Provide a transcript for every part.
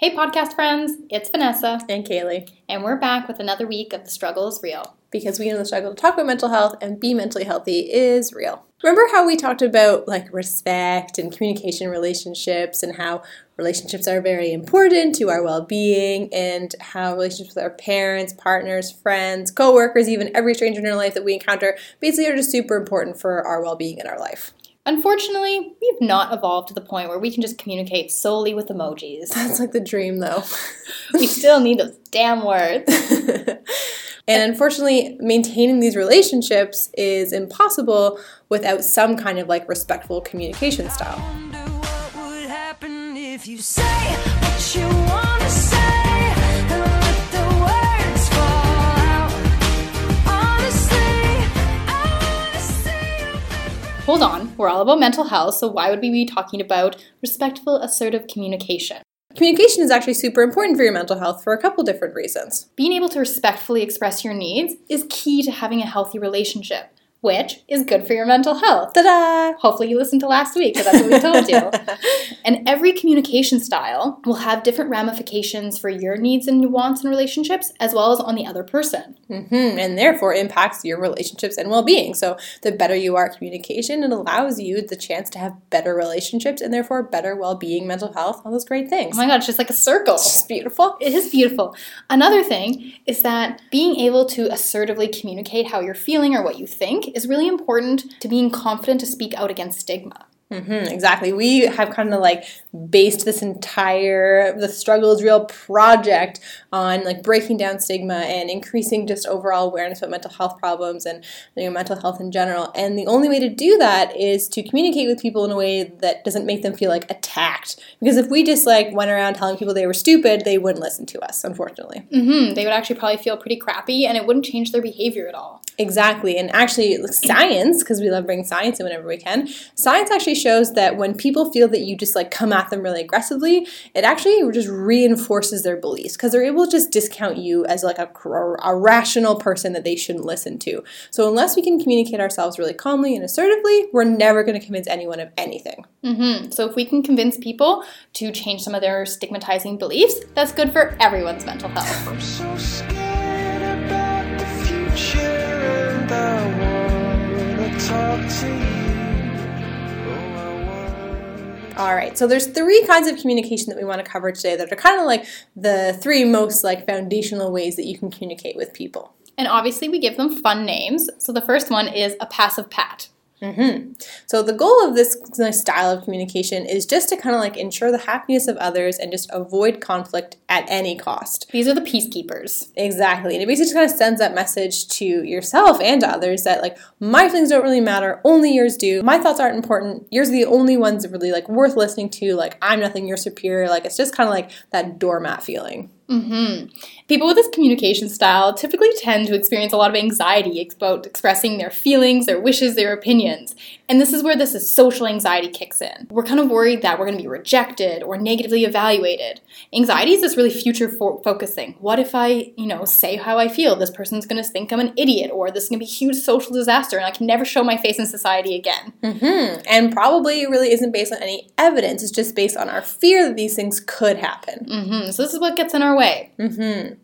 Hey, podcast friends, it's Vanessa, and Kaylee, and we're back with another week of The Struggle is Real. because we know the struggle to talk about mental health and be mentally healthy is real. Remember how we talked about like respect and communication relationships and how relationships are very important to our well-being and how relationships with our parents, partners, friends, coworkers, even every stranger in our life that we encounter basically are just super important for our well-being in our life. Unfortunately, we've not evolved to the point where we can just communicate solely with emojis. That's like the dream though. we still need those damn words. and unfortunately, maintaining these relationships is impossible without some kind of like respectful communication style. Hold on, we're all about mental health, so why would we be talking about respectful, assertive communication? Communication is actually super important for your mental health for a couple different reasons. Being able to respectfully express your needs is key to having a healthy relationship, which is good for your mental health. Ta-da! Hopefully, you listened to last week because that's what we told you. And every communication style will have different ramifications for your needs and wants in relationships, as well as on the other person. Mm-hmm. And therefore impacts your relationships and well-being. So the better you are at communication, it allows you the chance to have better relationships and therefore better well-being, mental health, all those great things. Oh my god, it's just like a circle. It's just beautiful. It is beautiful. Another thing is that being able to assertively communicate how you're feeling or what you think is really important to being confident to speak out against stigma. hmm exactly. We have kind of like based this entire the struggle is real project on like breaking down stigma and increasing just overall awareness about mental health problems and you know, mental health in general. And the only way to do that is to communicate with people in a way that doesn't make them feel like attacked. Because if we just like went around telling people they were stupid, they wouldn't listen to us, unfortunately. hmm They would actually probably feel pretty crappy and it wouldn't change their behavior at all. Exactly. And actually, science, because we love bringing science in whenever we can, science actually shows that when people feel that you just like come at them really aggressively, it actually just reinforces their beliefs because they're able to just discount you as like a, a rational person that they shouldn't listen to. So, unless we can communicate ourselves really calmly and assertively, we're never going to convince anyone of anything. hmm So if we can convince people to change some of their stigmatizing beliefs, that's good for everyone's mental health. All right, so there's three kinds of communication that we want to cover today that are kind of like the three most like foundational ways that you can communicate with people. And obviously, we give them fun names. So the first one is a passive pat. Hmm So the goal of this style of communication is just to kind of like ensure the happiness of others and just avoid conflict at any cost. These are the peacekeepers. Exactly. And it basically just kind of sends that message to yourself and to others that like my feelings don't really matter, only yours do. My thoughts aren't important. Yours are the only ones that really like worth listening to. Like I'm nothing, you're superior. Like it's just kind of like that doormat feeling. Hmm People with this communication style typically tend to experience a lot of anxiety about expressing their feelings, their wishes, their opinions. And this is where this is social anxiety kicks in. We're kind of worried that we're going to be rejected or negatively evaluated. Anxiety is this really future fo- focused thing. What if I, you know, say how I feel? This person's going to think I'm an idiot or this is going to be a huge social disaster and I can never show my face in society again. hmm And probably it really isn't based on any evidence. It's just based on our fear that these things could happen. hmm So this is what gets in our way. hmm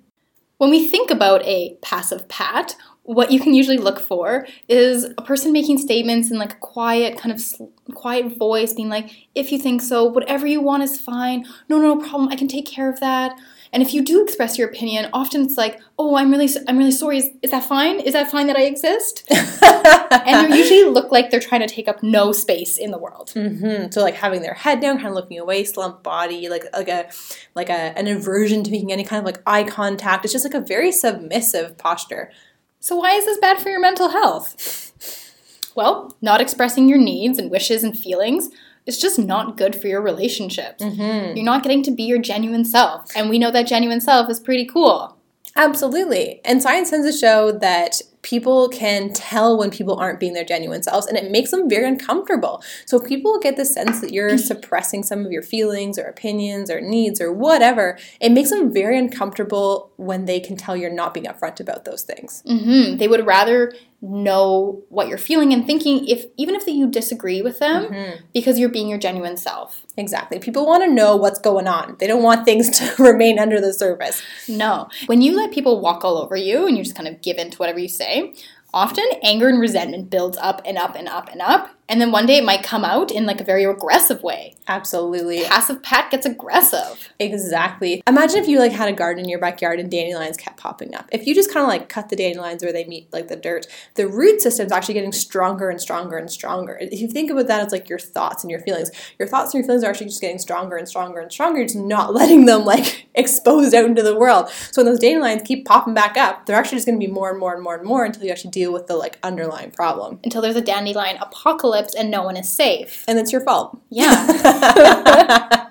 When we think about a passive pat, what you can usually look for is a person making statements in like a quiet, kind of sl- quiet voice, being like, "If you think so, whatever you want is fine. No, no problem. I can take care of that." And if you do express your opinion, often it's like, "Oh, I'm really, I'm really sorry. Is, is that fine? Is that fine that I exist?" and they usually look like they're trying to take up no space in the world. hmm So like having their head down, kind of looking away, slumped body, like like a like a an aversion to making any kind of like eye contact. It's just like a very submissive posture. So, why is this bad for your mental health? Well, not expressing your needs and wishes and feelings is just not good for your relationships. You're not getting to be your genuine self. And we know that genuine self is pretty cool. Absolutely. And science tends to show that people can tell when people aren't being their genuine selves and it makes them very uncomfortable. So if people get the sense that you're suppressing some of your feelings or opinions or needs or whatever, it makes them very uncomfortable when they can tell you're not being upfront about those things. hmm They would rather know what you're feeling and thinking if even if that you disagree with them Mm-hmm. because you're being your genuine self. Exactly. People want to know what's going on. They don't want things to remain under the surface. No. When you let people walk all over you and you just kind of give in to whatever you say, often anger and resentment builds up and up and up and up. And then one day it might come out in like a very aggressive way. Absolutely. Passive Pat gets aggressive. Exactly. Imagine if you like had a garden in your backyard and dandelions kept popping up. If you just kind of like cut the dandelions where they meet like the dirt, the root system's actually getting stronger and stronger and stronger. If you think about that as like your thoughts and your feelings, your thoughts and your feelings are actually just getting stronger and stronger and stronger. You're just not letting them like exposed out into the world. So when those dandelions keep popping back up, they're actually just going to be more and more and more and more until you actually deal with the like underlying problem. Until there's a dandelion apocalypse and no one is safe. And it's your fault. Yeah.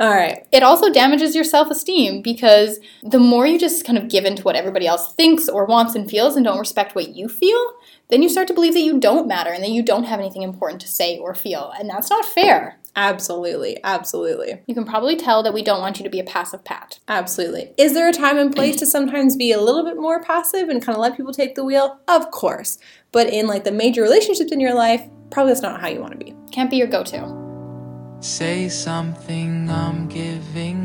All right. it also damages your self esteem because the more you just kind of give in to what everybody else thinks or wants and feels and don't respect what you feel, then you start to believe that you don't matter and that you don't have anything important to say or feel. And that's not fair. Absolutely. Absolutely. You can probably tell that we don't want you to be a passive pat. Absolutely. Is there a time and place to sometimes be a little bit more passive and kind of let people take the wheel? Of course. But in like the major relationships in your life, probably that's not how you want to be. Can't be your go to. Say something, I'm giving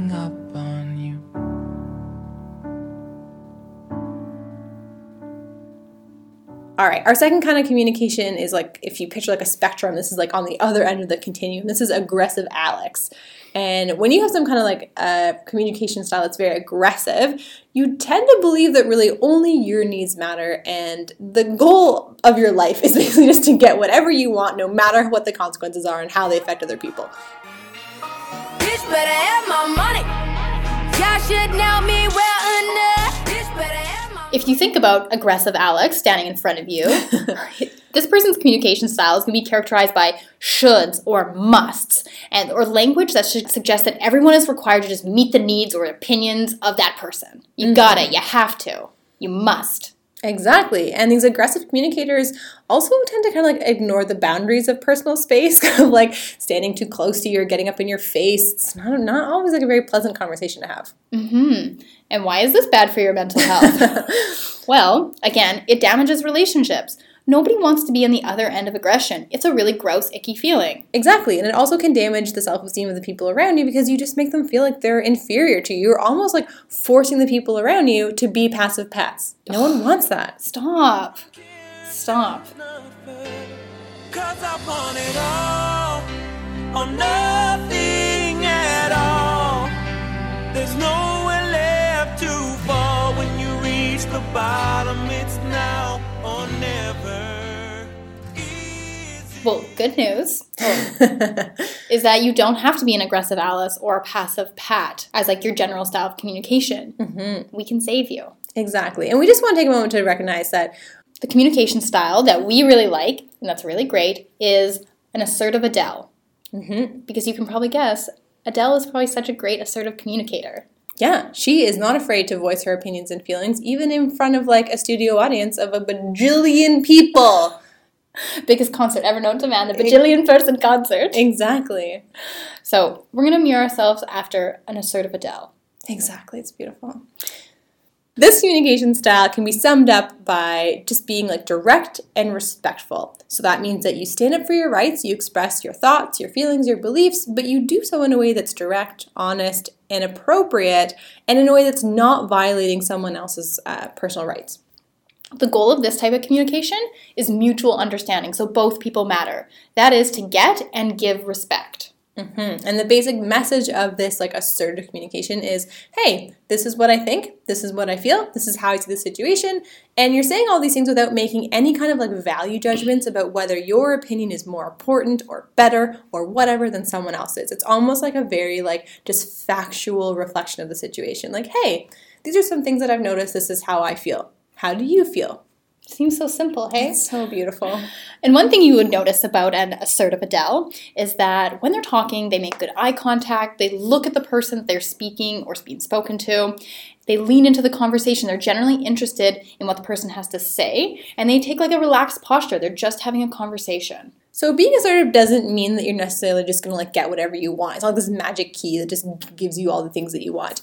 All right. Our second kind of communication is like if you picture like a spectrum, this is like on the other end of the continuum. This is aggressive Alex. And when you have some kind of like uh, communication style that's very aggressive, you tend to believe that really only your needs matter, and the goal of your life is basically just to get whatever you want, no matter what the consequences are and how they affect other people. Bitch better have my money. Y'all should know me well If you think about aggressive Alex standing in front of you, this person's communication style is going to be characterized by shoulds or musts, and or language that should suggest that everyone is required to just meet the needs or opinions of that person. You gotta, mm-hmm. you have to, you must. Exactly. And these aggressive communicators also tend to kind of like ignore the boundaries of personal space, kind of like standing too close to you or getting up in your face. It's not, not always like a very pleasant conversation to have. Mm-hmm, and why is this bad for your mental health? well, again, it damages relationships. Nobody wants to be on the other end of aggression. It's a really gross, icky feeling. Exactly. And it also can damage the self esteem of the people around you because you just make them feel like they're inferior to you. You're almost like forcing the people around you to be passive pets. No one wants that. Stop. Stop. Cause I want it all or nothing at all. There's nowhere left to fall when you reach the bottom. Well, good news is that you don't have to be an aggressive Alex or a passive Pat as like your general style of communication. Mm-hmm. We can save you. Exactly. And we just want to take a moment to recognize that The communication style that we really like, and that's really great, is an assertive Adele. Mm-hmm. Because you can probably guess, Adele is probably such a great assertive communicator. Yeah, she is not afraid to voice her opinions and feelings, even in front of like a studio audience of a bajillion people. Biggest concert ever known to man, the bajillion person concert. Exactly. So we're gonna mirror ourselves after an assertive Adele. Exactly. It's beautiful. This communication style can be summed up by just being like direct and respectful. So that means that you stand up for your rights, you express your thoughts, your feelings, your beliefs, but you do so in a way that's direct, honest, and appropriate, and in a way that's not violating someone else's uh, personal rights. The goal of this type of communication is mutual understanding, so both people matter. That is to get and give respect. Mm-hmm. And the basic message of this like assertive communication is, hey, this is what I think, this is what I feel, this is how I see the situation, and you're saying all these things without making any kind of like value judgments about whether your opinion is more important or better or whatever than someone else's. It's almost like a very like just factual reflection of the situation. Like, hey, these are some things that I've noticed, this is how I feel. How do you feel? Seems so simple, hey? So beautiful. And one thing you would notice about an assertive Adele is that when they're talking, they make good eye contact, they look at the person they're speaking or being spoken to, they lean into the conversation, they're generally interested in what the person has to say, and they take like a relaxed posture. They're just having a conversation. So being assertive doesn't mean that you're necessarily just gonna like get whatever you want. It's not like this magic key that just gives you all the things that you want.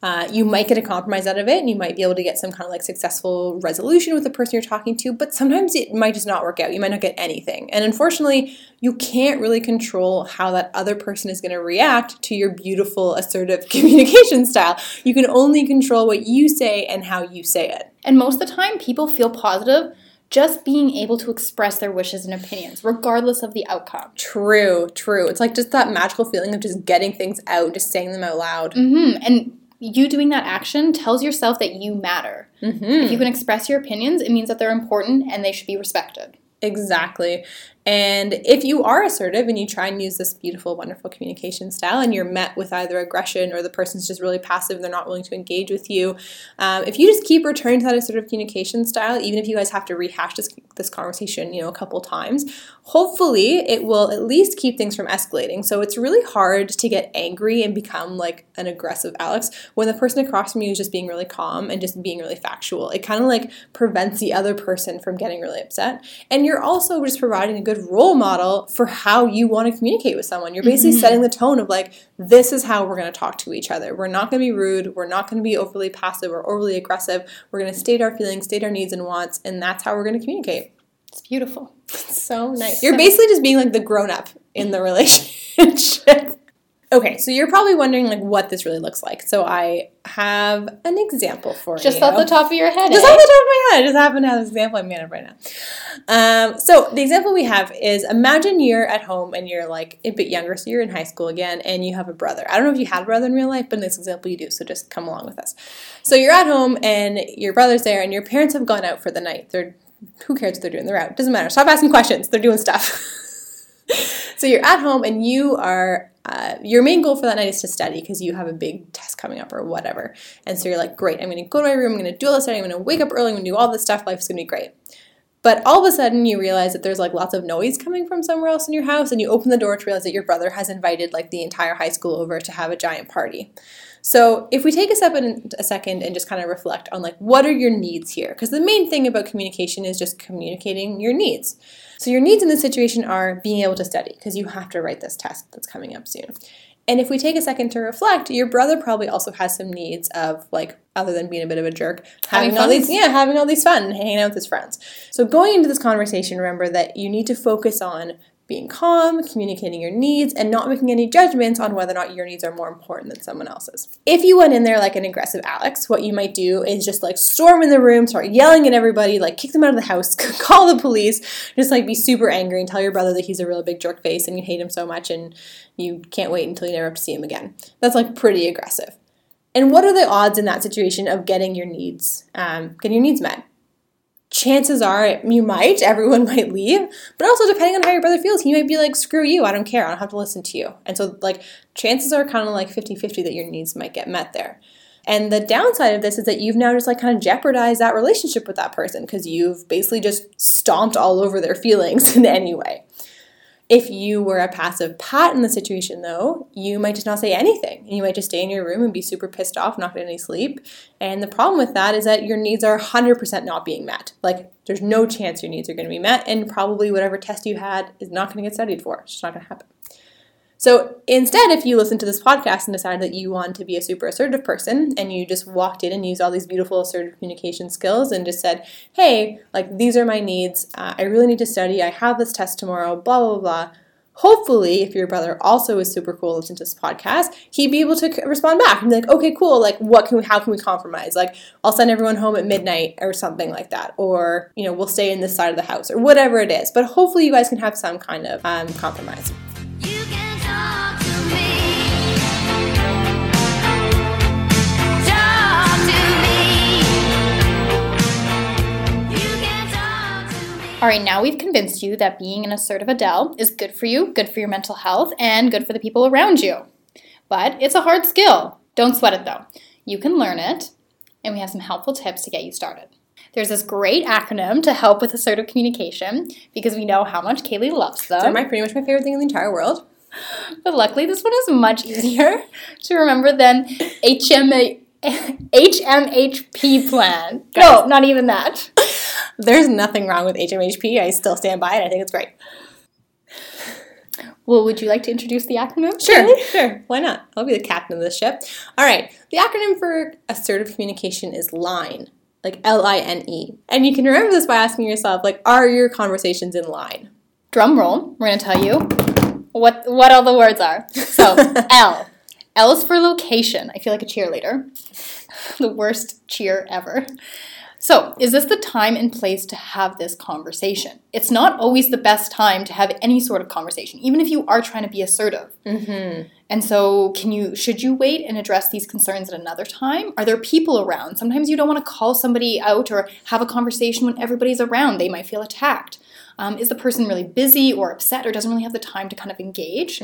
Uh, you might get a compromise out of it and you might be able to get some kind of like successful resolution with the person you're talking to, but sometimes it might just not work out. You might not get anything. And unfortunately, you can't really control how that other person is going to react to your beautiful, assertive communication style. You can only control what you say and how you say it. And most of the time, people feel positive just being able to express their wishes and opinions, regardless of the outcome. True, true. It's like just that magical feeling of just getting things out, just saying them out loud. Mm hmm And you doing that action tells yourself that you matter. Mm-hmm. If you can express your opinions, it means that they're important and they should be respected. Exactly. And if you are assertive and you try and use this beautiful, wonderful communication style and you're met with either aggression or the person's just really passive and they're not willing to engage with you, um, if you just keep returning to that assertive communication style, even if you guys have to rehash this, this conversation, you know, a couple times, hopefully it will at least keep things from escalating. So it's really hard to get angry and become like an aggressive Alex when the person across from you is just being really calm and just being really factual. It kind of like prevents the other person from getting really upset. And you're also just providing a good role model for how you want to communicate with someone. You're basically mm-hmm. setting the tone of like, this is how we're going to talk to each other. We're not going to be rude. We're not going to be overly passive or overly aggressive. We're going to state our feelings, state our needs and wants, and that's how we're going to communicate. It's beautiful. It's so nice. You're basically just being like the grown up in the relationship. Okay, so you're probably wondering like what this really looks like. So I have an example for Just you. Just off the top of your head. Just eh? off the top of my head, I just happen to have this example I'm up right now. Um, so the example we have is imagine you're at home and you're like a bit younger, so you're in high school again, and you have a brother. I don't know if you had a brother in real life, but in this example you do, so just come along with us. So you're at home and your brother's there, and your parents have gone out for the night. They're who cares what they're doing? They're out. Doesn't matter. Stop asking questions. They're doing stuff. so you're at home and you are uh, your main goal for that night is to study because you have a big test coming up or whatever. And so you're like, great, I'm going to go to my room, I'm going to do all this study, I'm going to wake up early, I'm going to do all this stuff, life's going to be great. But all of a sudden, you realize that there's like lots of noise coming from somewhere else in your house, and you open the door to realize that your brother has invited like the entire high school over to have a giant party. So if we take a step in a second and just kind of reflect on like what are your needs here? Because the main thing about communication is just communicating your needs. So your needs in this situation are being able to study because you have to write this test that's coming up soon. And if we take a second to reflect, your brother probably also has some needs of like other than being a bit of a jerk, having, Having all these yeah, having all these fun hanging out with his friends. So going into this conversation, remember that you need to focus on being calm, communicating your needs, and not making any judgments on whether or not your needs are more important than someone else's. If you went in there like an aggressive Alex, what you might do is just like storm in the room, start yelling at everybody, like kick them out of the house, call the police, just like be super angry and tell your brother that he's a real big jerk face and you hate him so much and you can't wait until you never have to see him again. That's like pretty aggressive. And what are the odds in that situation of getting your needs, um, getting your needs met? Chances are you might, everyone might leave, but also depending on how your brother feels, he might be like, screw you, I don't care, I don't have to listen to you. And so, like, chances are kind of like 50 50 that your needs might get met there. And the downside of this is that you've now just like kind of jeopardized that relationship with that person because you've basically just stomped all over their feelings in any way. If you were a passive pat in the situation, though, you might just not say anything. You might just stay in your room and be super pissed off, not get any sleep. And the problem with that is that your needs are 100% not being met. Like, there's no chance your needs are going to be met, and probably whatever test you had is not going to get studied for. It's just not going to happen. So instead, if you listen to this podcast and decide that you want to be a super assertive person and you just walked in and used all these beautiful assertive communication skills and just said, hey, like these are my needs, uh, I really need to study, I have this test tomorrow, blah, blah, blah. Hopefully, if your brother also is super cool, and listen to this podcast, he'd be able to respond back and be like, okay, cool, like what can we, how can we compromise? Like, I'll send everyone home at midnight or something like that. Or, you know, we'll stay in this side of the house or whatever it is. But hopefully, you guys can have some kind of um, compromise. All right, now we've convinced you that being an assertive Adele is good for you, good for your mental health, and good for the people around you. But it's a hard skill. Don't sweat it though. You can learn it, and we have some helpful tips to get you started. There's this great acronym to help with assertive communication because we know how much Kaylee loves them. They're my pretty much my favorite thing in the entire world. But luckily, this one is much easier to remember than HMA, HMHP plan. No, not even that. There's nothing wrong with HMHP. I still stand by it. I think it's great. Well, would you like to introduce the acronym? Sure, sure. Why not? I'll be the captain of the ship. All right. The acronym for assertive communication is LINE, like L I N E. And you can remember this by asking yourself, like, are your conversations in line? Drum roll. We're going to tell you what what all the words are. So L. L is for location. I feel like a cheerleader. the worst cheer ever. So, is this the time and place to have this conversation? It's not always the best time to have any sort of conversation, even if you are trying to be assertive. Mm-hmm. And so, can you should you wait and address these concerns at another time? Are there people around? Sometimes you don't want to call somebody out or have a conversation when everybody's around. They might feel attacked. Um, is the person really busy or upset or doesn't really have the time to kind of engage?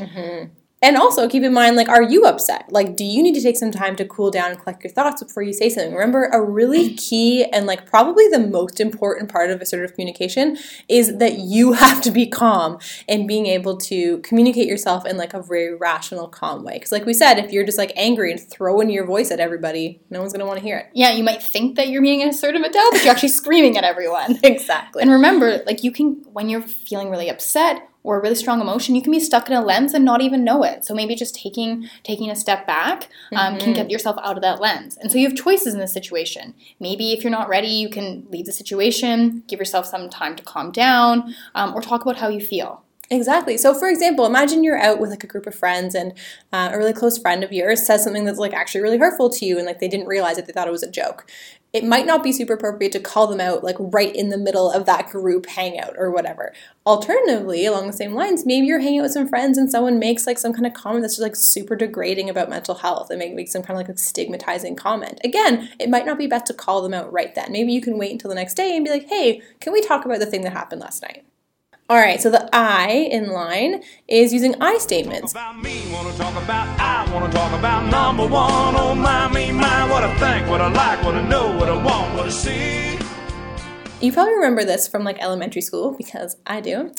And also keep in mind, like, are you upset? Like, do you need to take some time to cool down and collect your thoughts before you say something? Remember, a really key and like probably the most important part of assertive communication is that you have to be calm and being able to communicate yourself in like a very rational, calm way. Because, like we said, if you're just like angry and throwing your voice at everybody, no one's gonna want to hear it. Yeah, you might think that you're being assertive, Adele, but you're actually screaming at everyone. Exactly. And remember, like you can, when you're feeling really upset or a really strong emotion, you can be stuck in a lens and not even know it. So maybe just taking taking a step back um, can get yourself out of that lens. And so you have choices in this situation. Maybe if you're not ready, you can leave the situation, give yourself some time to calm down, um, or talk about how you feel. Exactly. So, for example, imagine you're out with like a group of friends, and uh, a really close friend of yours says something that's like actually really hurtful to you, and like they didn't realize it; they thought it was a joke. It might not be super appropriate to call them out like right in the middle of that group hangout or whatever. Alternatively, along the same lines, maybe you're hanging out with some friends and someone makes like some kind of comment that's just like super degrading about mental health and make, make some kind of like stigmatizing comment. Again, it might not be best to call them out right then. Maybe you can wait until the next day and be like, hey, can we talk about the thing that happened last night? All right, so the I in line is using I statements. About me, wanna talk about I wanna talk about number one. Oh my, me, my, what I think, what I like, what I know, what I want, what I see. You probably remember this from like elementary school because I do.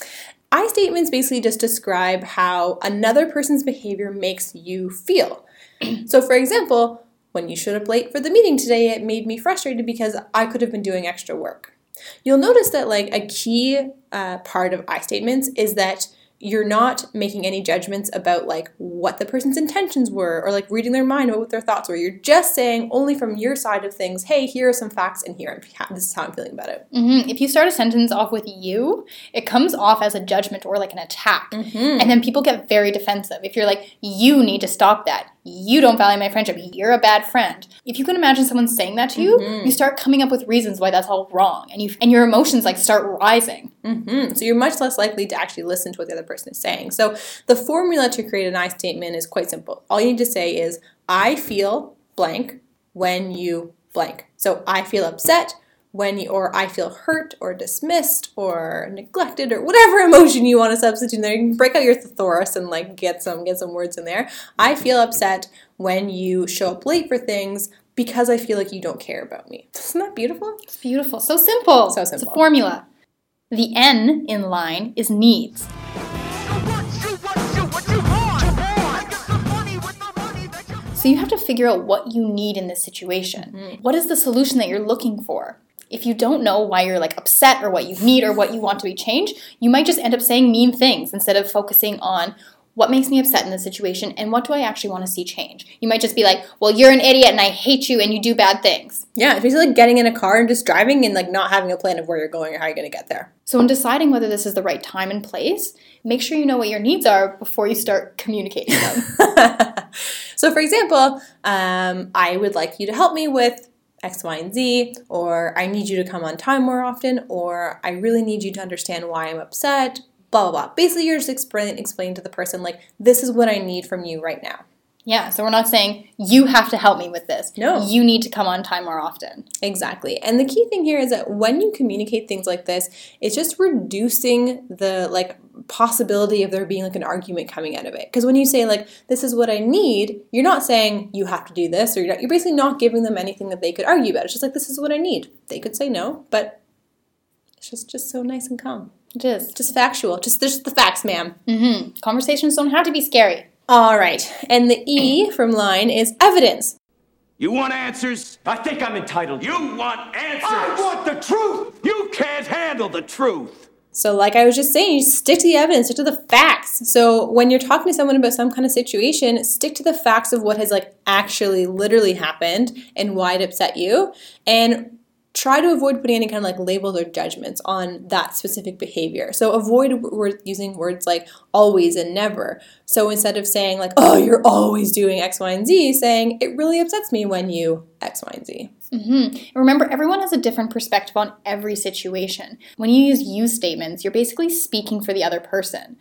I statements basically just describe how another person's behavior makes you feel. so, for example, when you showed up late for the meeting today, it made me frustrated because I could have been doing extra work. You'll notice that like a key uh, part of I statements is that you're not making any judgments about like what the person's intentions were or like reading their mind about what their thoughts were. You're just saying only from your side of things, hey, here are some facts and here I'm, this is how I'm feeling about it. hmm If you start a sentence off with you, it comes off as a judgment or like an attack. And then people get very defensive. If you're like, you need to stop that. You don't value my friendship. You're a bad friend. If you can imagine someone saying that to you, you start coming up with reasons why that's all wrong. And you and your emotions like start rising. hmm So you're much less likely to actually listen to what the other person is saying. So the formula to create an I statement is quite simple. All you need to say is, I feel blank when you blank. So I feel upset when you, or I feel hurt or dismissed or neglected or whatever emotion you want to substitute in there. You can break out your thesaurus and like get some get some words in there. I feel upset when you show up late for things because I feel like you don't care about me. Isn't that beautiful? It's beautiful. So simple. So simple. It's a formula. The N in line is needs. So you have to figure out what you need in this situation. Mm-hmm. What is the solution that you're looking for? If you don't know why you're like upset or what you need or what you want to be changed, you might just end up saying mean things instead of focusing on what makes me upset in this situation and what do I actually want to see change. You might just be like, "Well, you're an idiot and I hate you and you do bad things." Yeah, it's basically like getting in a car and just driving and like not having a plan of where you're going or how you're going to get there. So, in deciding whether this is the right time and place, make sure you know what your needs are before you start communicating them. so, for example, um, I would like you to help me with X, Y, and Z, or I need you to come on time more often, or I really need you to understand why I'm upset, blah, blah, blah. Basically, you're just explain, explaining to the person, like, this is what I need from you right now. Yeah, so we're not saying you have to help me with this. No. You need to come on time more often. Exactly. And the key thing here is that when you communicate things like this, it's just reducing the like possibility of there being like an argument coming out of it. Because when you say like this is what I need, you're not saying you have to do this or you're not, you're basically not giving them anything that they could argue about. It's just like this is what I need. They could say no, but it's just just so nice and calm. It is. Just factual. Just just the facts, ma'am. hmm Conversations don't have to be scary. All right. And the E from line is evidence. You want answers? I think I'm entitled. You want answers? I want the truth. You can't handle the truth. So, like I was just saying, stick to the evidence, stick to the facts. So, when you're talking to someone about some kind of situation, stick to the facts of what has like actually literally happened and why it upset you, and try to avoid putting any kind of like labels or judgments on that specific behavior. So avoid using words like always and never. So instead of saying like, oh, you're always doing X, Y, and Z, saying it really upsets me when you X, Y, and Z. And remember, everyone has a different perspective on every situation. When you use you statements, you're basically speaking for the other person.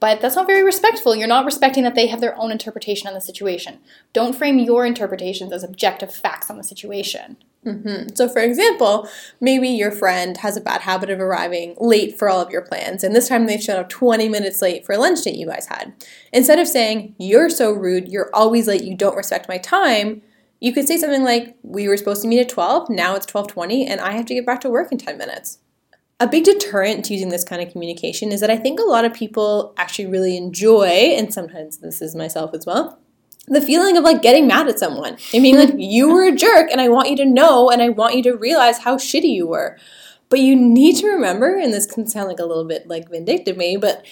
But that's not very respectful. You're not respecting that they have their own interpretation on the situation. Don't frame your interpretations as objective facts on the situation. Mm-hmm. So, for example, maybe your friend has a bad habit of arriving late for all of your plans, and this time they've shown up 20 minutes late for a lunch date you guys had. Instead of saying, You're so rude, you're always late, you don't respect my time, you could say something like, We were supposed to meet at 12, now it's 12:20, and I have to get back to work in 10 minutes. A big deterrent to using this kind of communication is that I think a lot of people actually really enjoy, and sometimes this is myself as well, the feeling of like getting mad at someone and being like, you were a jerk, and I want you to know, and I want you to realize how shitty you were. But you need to remember, and this can sound like a little bit like vindictive, maybe, but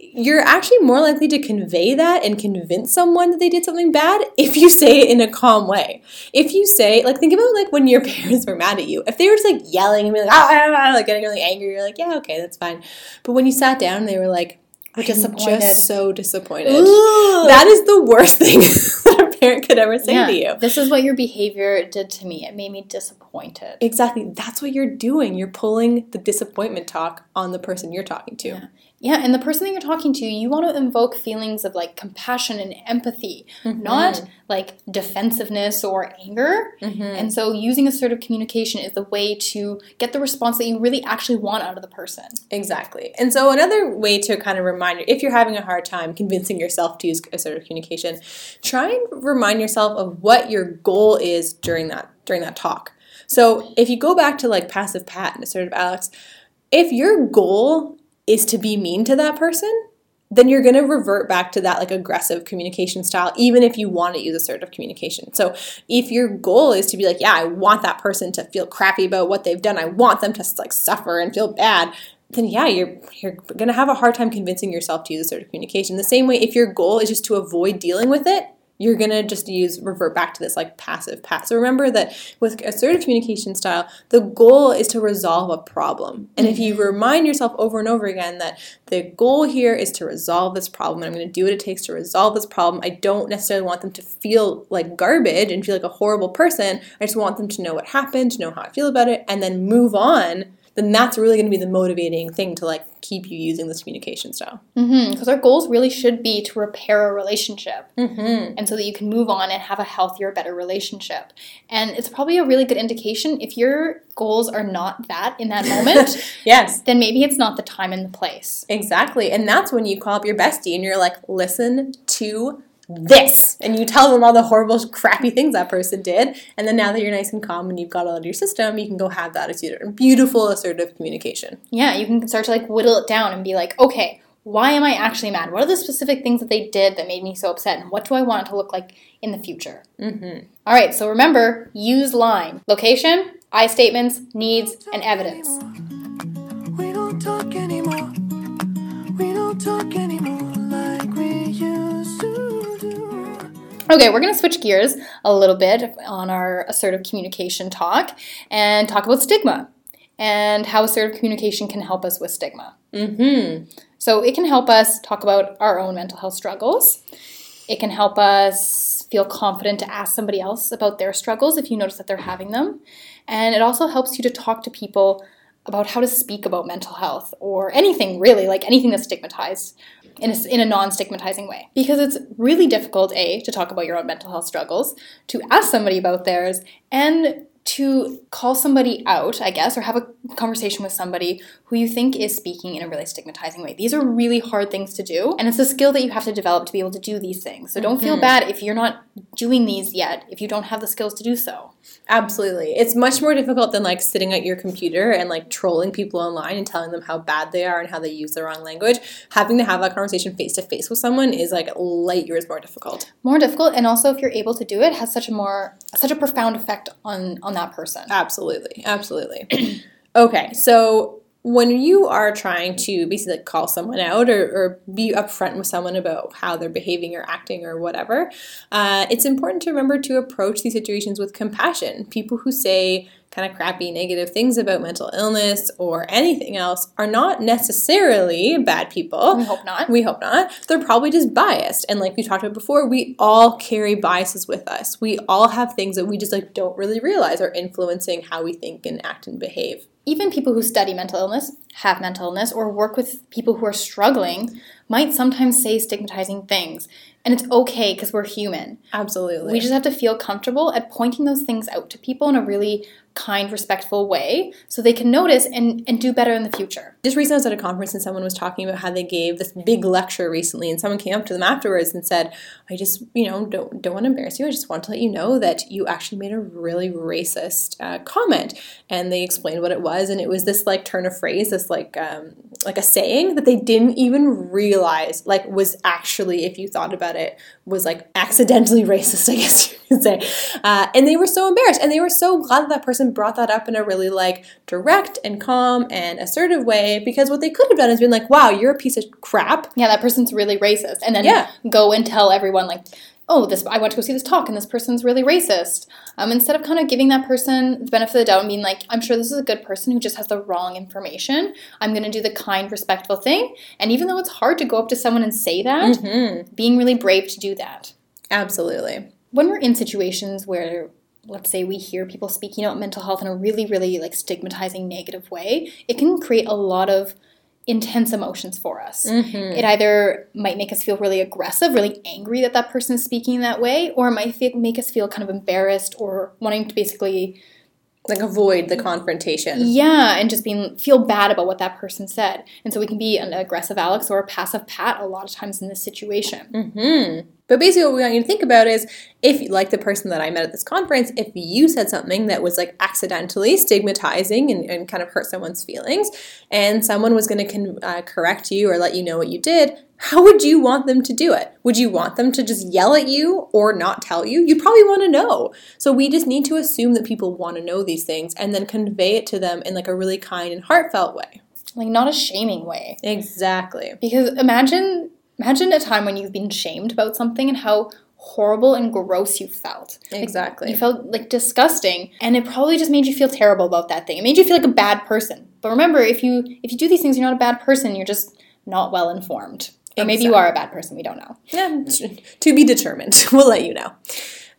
you're actually more likely to convey that and convince someone that they did something bad if you say it in a calm way. If you say, like, think about like when your parents were mad at you. If they were just like yelling and being like, ah, ah, ah, like getting really angry, you're like, yeah, okay, that's fine. But when you sat down, they were like, I'm disappointed. just so disappointed. That is the worst thing that a parent could ever say to you. This is what your behavior did to me. It made me disappointed. Exactly. That's what you're doing. You're pulling the disappointment talk on the person you're talking to. Yeah, and the person that you're talking to, you want to invoke feelings of like compassion and empathy, mm-hmm. not like defensiveness or anger. Mm-hmm. And so, using assertive communication is the way to get the response that you really actually want out of the person. Exactly. And so another way to kind of remind you, if you're having a hard time convincing yourself to use assertive communication, try and remind yourself of what your goal is during that during that talk. So if you go back to like passive Pat and assertive Alex, if your goal is to be mean to that person, then you're going to revert back to that like aggressive communication style even if you want to use assertive communication. So if your goal is to be like, yeah, I want that person to feel crappy about what they've done. I want them to like suffer and feel bad. Then yeah, you're you're going to have a hard time convincing yourself to use assertive communication. The same way if your goal is just to avoid dealing with it, you're going to just use revert back to this like passive pat. So remember that with assertive communication style, the goal is to resolve a problem. And if you mm-hmm. remind yourself over and over again that the goal here is to resolve this problem, and I'm going to do what it takes to resolve this problem. I don't necessarily want them to feel like garbage and feel like a horrible person. I just want them to know what happened, to know how I feel about it, and then move on. Then that's really going to be the motivating thing to like keep you using this communication style. Mm-hmm, because our goals really should be to repair a relationship. Mm-hmm. And so that you can move on and have a healthier, better relationship. And it's probably a really good indication if your goals are not that in that moment, Yes. then maybe it's not the time and the place. Exactly. And that's when you call up your bestie and you're like, listen to this. And you tell them all the horrible, crappy things that person did. And then now that you're nice and calm and you've got it out of your system, you can go have that assertive, beautiful assertive communication. Yeah, you can start to like whittle it down and be like, okay, why am I actually mad? What are the specific things that they did that made me so upset? And what do I want it to look like in the future? Mm-hmm. All right, so remember use line, location, I statements, needs, and evidence. Okay, we're going to switch gears a little bit on our assertive communication talk and talk about stigma and how assertive communication can help us with stigma. Mm-hmm. So it can help us talk about our own mental health struggles. It can help us feel confident to ask somebody else about their struggles if you notice that they're having them. And it also helps you to talk to people about how to speak about mental health or anything really, like anything that's stigmatized in a, in a non stigmatizing way. Because it's really difficult, A, to talk about your own mental health struggles, to ask somebody about theirs, and to call somebody out, I guess, or have a conversation with somebody who you think is speaking in a really stigmatizing way. These are really hard things to do, and it's a skill that you have to develop to be able to do these things. So don't feel mm-hmm. bad if you're not doing these yet, if you don't have the skills to do so. Absolutely. It's much more difficult than like sitting at your computer and like trolling people online and telling them how bad they are and how they use the wrong language. Having to have that conversation face to face with someone is like light years more difficult. More difficult, and also if you're able to do it, has such a more such a profound effect on on that person. Absolutely. Absolutely. okay. So when you are trying to basically call someone out or, or be upfront with someone about how they're behaving or acting or whatever, uh, it's important to remember to approach these situations with compassion. People who say kind of crappy negative things about mental illness or anything else are not necessarily bad people. We hope not. We hope not. They're probably just biased. And like we talked about before, we all carry biases with us. We all have things that we just like don't really realize are influencing how we think and act and behave. even people who study mental illness, have mental illness, or work with people who are struggling might sometimes say stigmatizing things. And it's okay because we're human. Absolutely. We just have to feel comfortable at pointing those things out to people in a really kind, respectful way so they can notice and, and do better in the future. just recently I was at a conference and someone was talking about how they gave this big lecture recently and someone came up to them afterwards and said, I just, you know, don't don't want to embarrass you. I just want to let you know that you actually made a really racist uh, comment. And they explained what it was and it was this like turn of phrase, this like um, like a saying that they didn't even realize like was actually, if you thought about it, was like accidentally racist, I guess you could say. Uh, and they were so embarrassed and they were so glad that that person brought that up in a really like direct and calm and assertive way because what they could have done is been like, wow, you're a piece of crap. Yeah, that person's really racist. And then Yeah. go and tell everyone, like, oh, this I went to go see this talk and this person's really racist. Um, instead of kind of giving that person the benefit of the doubt and being like, I'm sure this is a good person who just has the wrong information. I'm going to do the kind, respectful thing. And even though it's hard to go up to someone and say that, Mm-hmm. being really brave to do that. Absolutely. When we're in situations where let's say we hear people speaking about mental health in a really really like stigmatizing negative way it can create a lot of intense emotions for us. Mm-hmm. It either might make us feel really aggressive really angry that that person is speaking that way or it might make us feel kind of embarrassed or wanting to basically Like avoid the confrontation. yeah and just being feel bad about what that person said. And so we can be an aggressive alex or a passive pat a lot of times in this situation mm-hmm. But basically, what we want you to think about is if, like the person that I met at this conference, if you said something that was like accidentally stigmatizing and, and kind of hurt someone's feelings, and someone was going to con- uh, correct you or let you know what you did, how would you want them to do it? Would you want them to just yell at you or not tell you? You'd probably want to know. So we just need to assume that people want to know these things and then convey it to them in like a really kind and heartfelt way. like not a shaming way Exactly. Because imagine imagine a time when you've been shamed about something and how horrible and gross you felt. Like, Exactly. you felt like disgusting and it probably just made you feel terrible about that thing. It made you feel like a bad person. But remember, if you if you do these things you're not a bad person, you're just not well informed. Or maybe you are a bad person, we don't know. Yeah, to be determined. We'll let you know.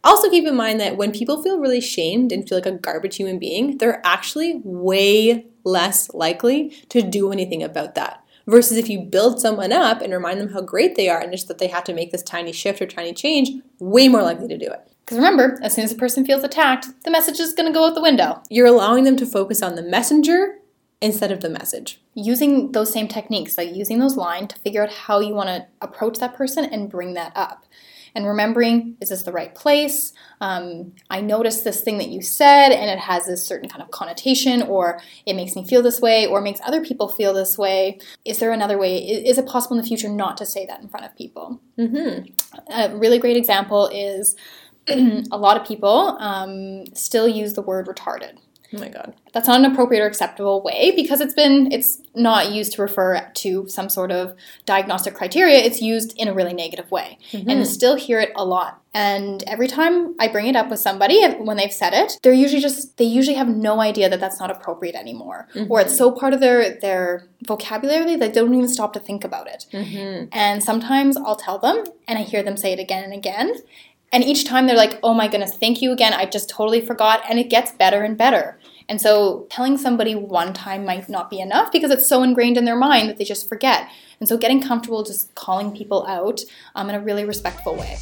Also, keep in mind that when people feel really shamed and feel like a garbage human being, they're actually way less likely to do anything about that. Versus if you build someone up and remind them how great they are and just that they have to make this tiny shift or tiny change, way more likely to do it. Because remember, as soon as a person feels attacked, the message is going to go out the window. You're allowing them to focus on the messenger instead of the message. Using those same techniques, like using those lines to figure out how you want to approach that person and bring that up. And remembering, is this the right place? Um, I noticed this thing that you said, and it has this certain kind of connotation, or it makes me feel this way, or makes other people feel this way. Is there another way? Is it possible in the future not to say that in front of people? Mm-hmm. A really great example is a lot of people um, still use the word retarded Oh my god. that's not an appropriate or acceptable way because it's been it's not used to refer to some sort of diagnostic criteria. It's used in a really negative way. And mm-hmm. I still hear it a lot. And every time i bring it up with somebody when they've said it they're usually just they usually have no idea that that's not appropriate anymore. Mm-hmm. Or it's so part of their their vocabulary that they don't even stop to think about it. Mm-hmm. And sometimes i'll tell them and i hear them say it again and again. And each time they're like, oh my goodness, thank you again. I just totally forgot. And it gets better and better. And so telling somebody one time might not be enough because it's so ingrained in their mind that they just forget. And so getting comfortable just calling people out um, in a really respectful way.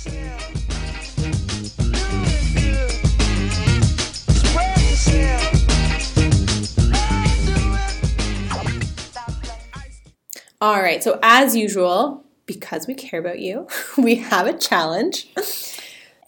All right, so as usual, because we care about you, we have a challenge.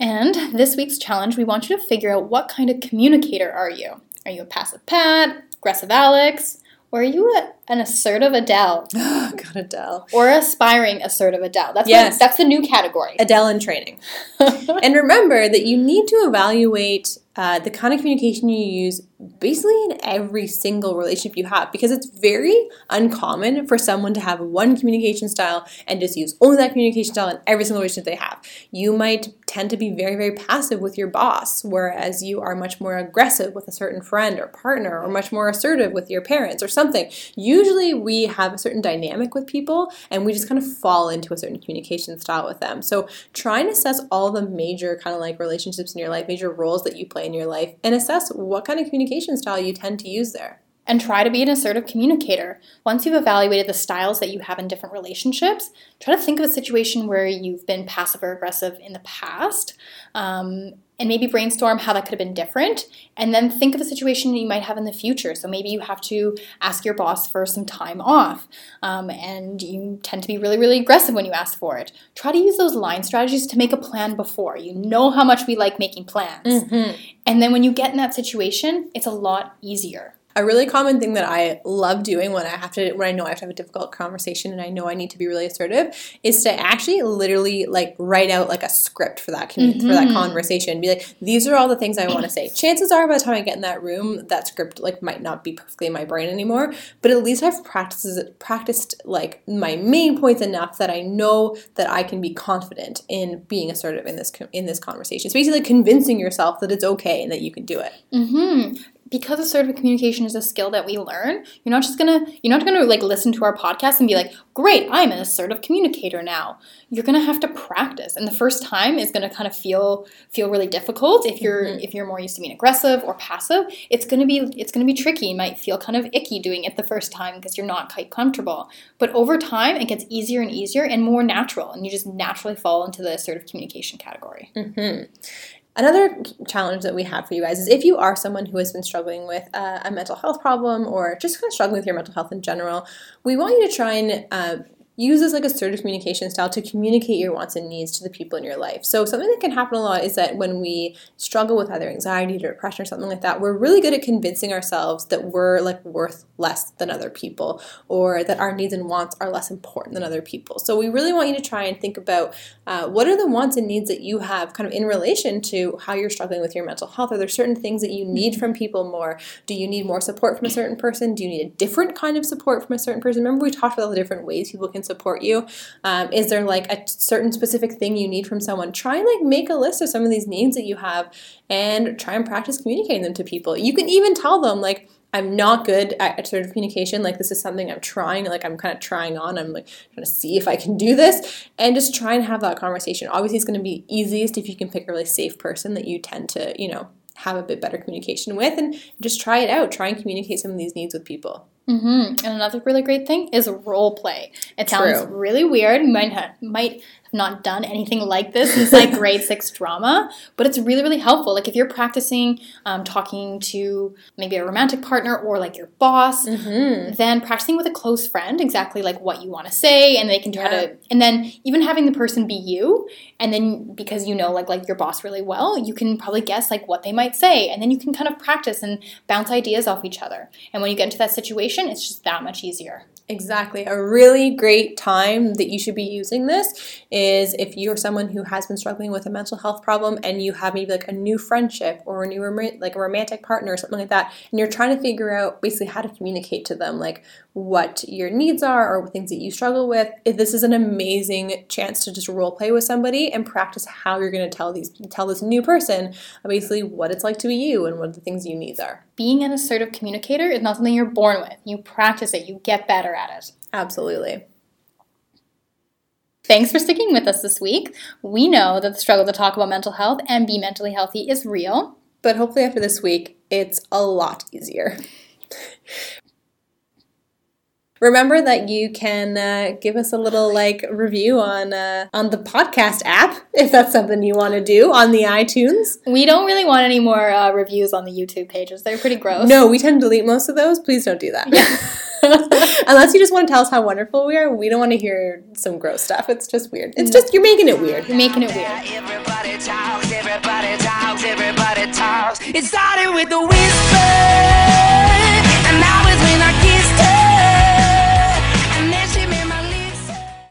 And this week's challenge, we want you to figure out what kind of communicator are you? Are you a passive Pat, aggressive Alex, or are you a, an assertive Adele God, Adele. or aspiring assertive Adele. That's Yes. what, that's the new category. Adele in training. and remember that you need to evaluate uh, the kind of communication you use basically in every single relationship you have because it's very uncommon for someone to have one communication style and just use only that communication style in every single relationship they have. You might tend to be very, very passive with your boss, whereas you are much more aggressive with a certain friend or partner, or much more assertive with your parents or something. Usually, we have a certain dynamic with people and we just kind of fall into a certain communication style with them. So, try and assess all the major kind of like relationships in your life, major roles that you play in your life, and assess what kind of communication style you tend to use there. and try to be an assertive communicator. Once you've evaluated the styles that you have in different relationships, try to think of a situation where you've been passive or aggressive in the past. Um, and maybe brainstorm how that could have been different, and then think of a situation that you might have in the future. So maybe you have to ask your boss for some time off, um, and you tend to be really, really aggressive when you ask for it. Try to use those line strategies to make a plan before. You know how much we like making plans. And then when you get in that situation, it's a lot easier. A really common thing that I love doing when I have to when I know I have to have a difficult conversation and I know I need to be really assertive is to actually literally like write out like a script for that commu- for that mm-hmm. conversation. Be like, these are all the things I want to say. Chances are by the time I get in that room, that script like might not be perfectly in my brain anymore, but at least I've practiced practiced like my main points enough that I know that I can be confident in being assertive in this in this conversation. It's basically convincing yourself that it's okay and that you can do it. Mm-hmm. Because assertive communication is a skill that we learn you're not just gonna you're not gonna like listen to our podcast and be like great i'm an assertive communicator now. You're gonna have to practice and the first time is gonna kind of feel feel really difficult. If you're mm-hmm. if you're more used to being aggressive or passive it's gonna be it's gonna be tricky. You might feel kind of icky doing it the first time because you're not quite comfortable. But over time it gets easier and easier and more natural and you just naturally fall into the assertive communication category mm-hmm. Another challenge that we have for you guys is if you are someone who has been struggling with uh, a mental health problem or just kind of struggling with your mental health in general, we want you to try and uh, use this like assertive communication style to communicate your wants and needs to the people in your life. So something that can happen a lot is that when we struggle with either anxiety or depression or something like that, we're really good at convincing ourselves that we're like worth less than other people or that our needs and wants are less important than other people. So we really want you to try and think about uh, what are the wants and needs that you have kind of in relation to how you're struggling with your mental health. Are there certain things that you need from people more? Do you need more support from a certain person? Do you need a different kind of support from a certain person? Remember, we talked about all the different ways people can support you. Um, is there like a certain specific thing you need from someone? Try and like make a list of some of these needs that you have and try and practice communicating them to people. You can even tell them, like, I'm not good at assertive communication. Like this is something I'm trying, like I'm kind of trying on. I'm like trying to see if I can do this and just try and have that conversation. Obviously it's going to be easiest if you can pick a really safe person that you tend to, you know, have a bit better communication with and just try it out. Try and communicate some of these needs with people. Hmm And another really great thing is role play. It sounds True. really weird. Might might not done anything like this since like grade six drama, but it's really really helpful. Like if you're practicing um, talking to maybe a romantic partner or like your boss, then practicing with a close friend exactly like what you want to say, and they can try Yeah. to, and then even having the person be you, and then because you know like like your boss really well, you can probably guess like what they might say, and then you can kind of practice and bounce ideas off each other. And when you get into that situation, it's just that much easier. Exactly. A really great time that you should be using this is if you're someone who has been struggling with a mental health problem and you have maybe like a new friendship or a new rom- like a romantic partner or something like that and you're trying to figure out basically how to communicate to them like what your needs are or things that you struggle with. This is an amazing chance to just role play with somebody and practice how you're going to tell these tell this new person basically what it's like to be you and what the things you needs are. Being an assertive communicator is not something you're born with. You practice it, you get better at it. Absolutely. Thanks for sticking with us this week. We know that the struggle to talk about mental health and be mentally healthy is real. But hopefully after this week, it's a lot easier. Remember that you can uh, give us a little like review on uh, on the podcast app if that's something you want to do on the iTunes. We don't really want any more uh, reviews on the YouTube pages. They're pretty gross. No, we tend to delete most of those. Please don't do that. Unless you just want to tell us how wonderful we are, we don't want to hear some gross stuff. It's just weird. It's just you're making it weird. You're making it weird. Everybody talks, everybody talks, everybody talks. It started with the wind.